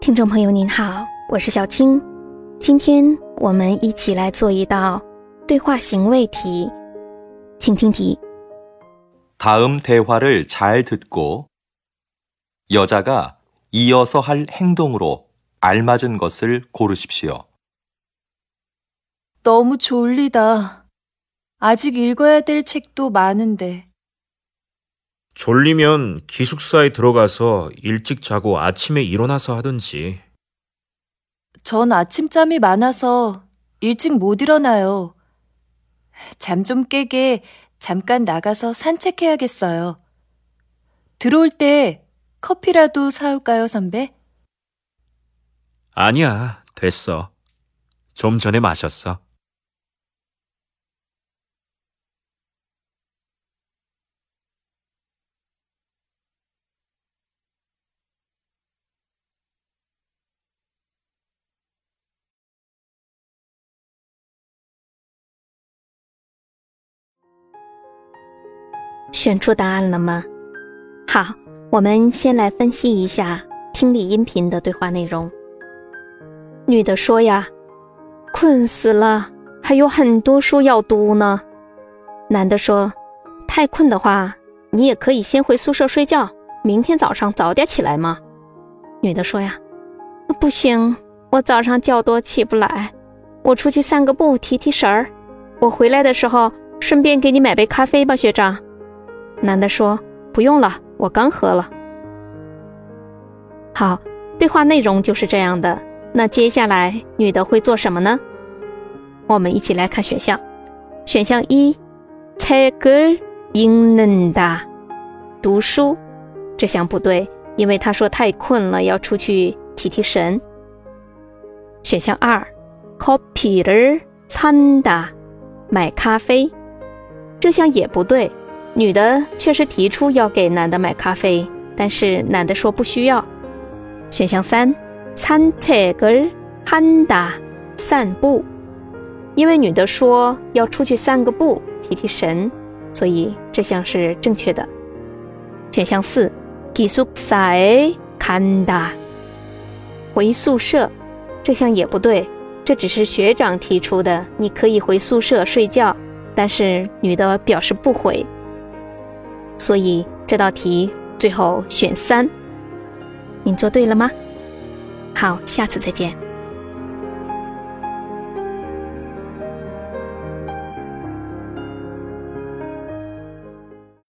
听众朋友您好，我是小青，今天我们一起来做一道对话行为题，请听题。다음대화를잘듣고여자가이어서할행동으로알맞은것을고르십시오 너무 졸리다. 아직 읽어야 될 책도 많은데. 졸리면 기숙사에 들어가서 일찍 자고 아침에 일어나서 하든지. 전 아침잠이 많아서 일찍 못 일어나요. 잠 좀 깨게 잠깐 나가서 산책해야겠어요. 들어올 때 커피라도 사올까요, 선배? 아니야, 됐어. 좀 전에 마셨어. 选出答案了吗？好，我们先来分析一下听力音频的对话内容。女的说呀：“困死了，还有很多书要读呢。”男的说：“太困的话，你也可以先回宿舍睡觉，明天早上早点起来嘛。”女的说呀：“不行，我早上觉多起不来，我出去散个步提提神儿。我回来的时候顺便给你买杯咖啡吧，学长。”男的说：“不用了，我刚喝了。”好，对话内容就是这样的。那接下来女的会做什么呢？我们一起来看选项。选项一，책을읽는 다， 读书。这项不对，因为他说太困了，要出去提提神。选项二，커피를산 다， 买咖啡。这项也不对。 女的确实提出要给男的买咖啡，但是男的说不需要。选项三，산책을한 다， 散步。因为女的说要出去散个步，提提神，所以这项是正确的。选项四，기숙사에간 다， 回宿舍。这项也不对，这只是学长提出的，你可以回宿舍睡觉，但是女的表示不回。 所以这道题最后选三，您做对了吗？好，下次再见。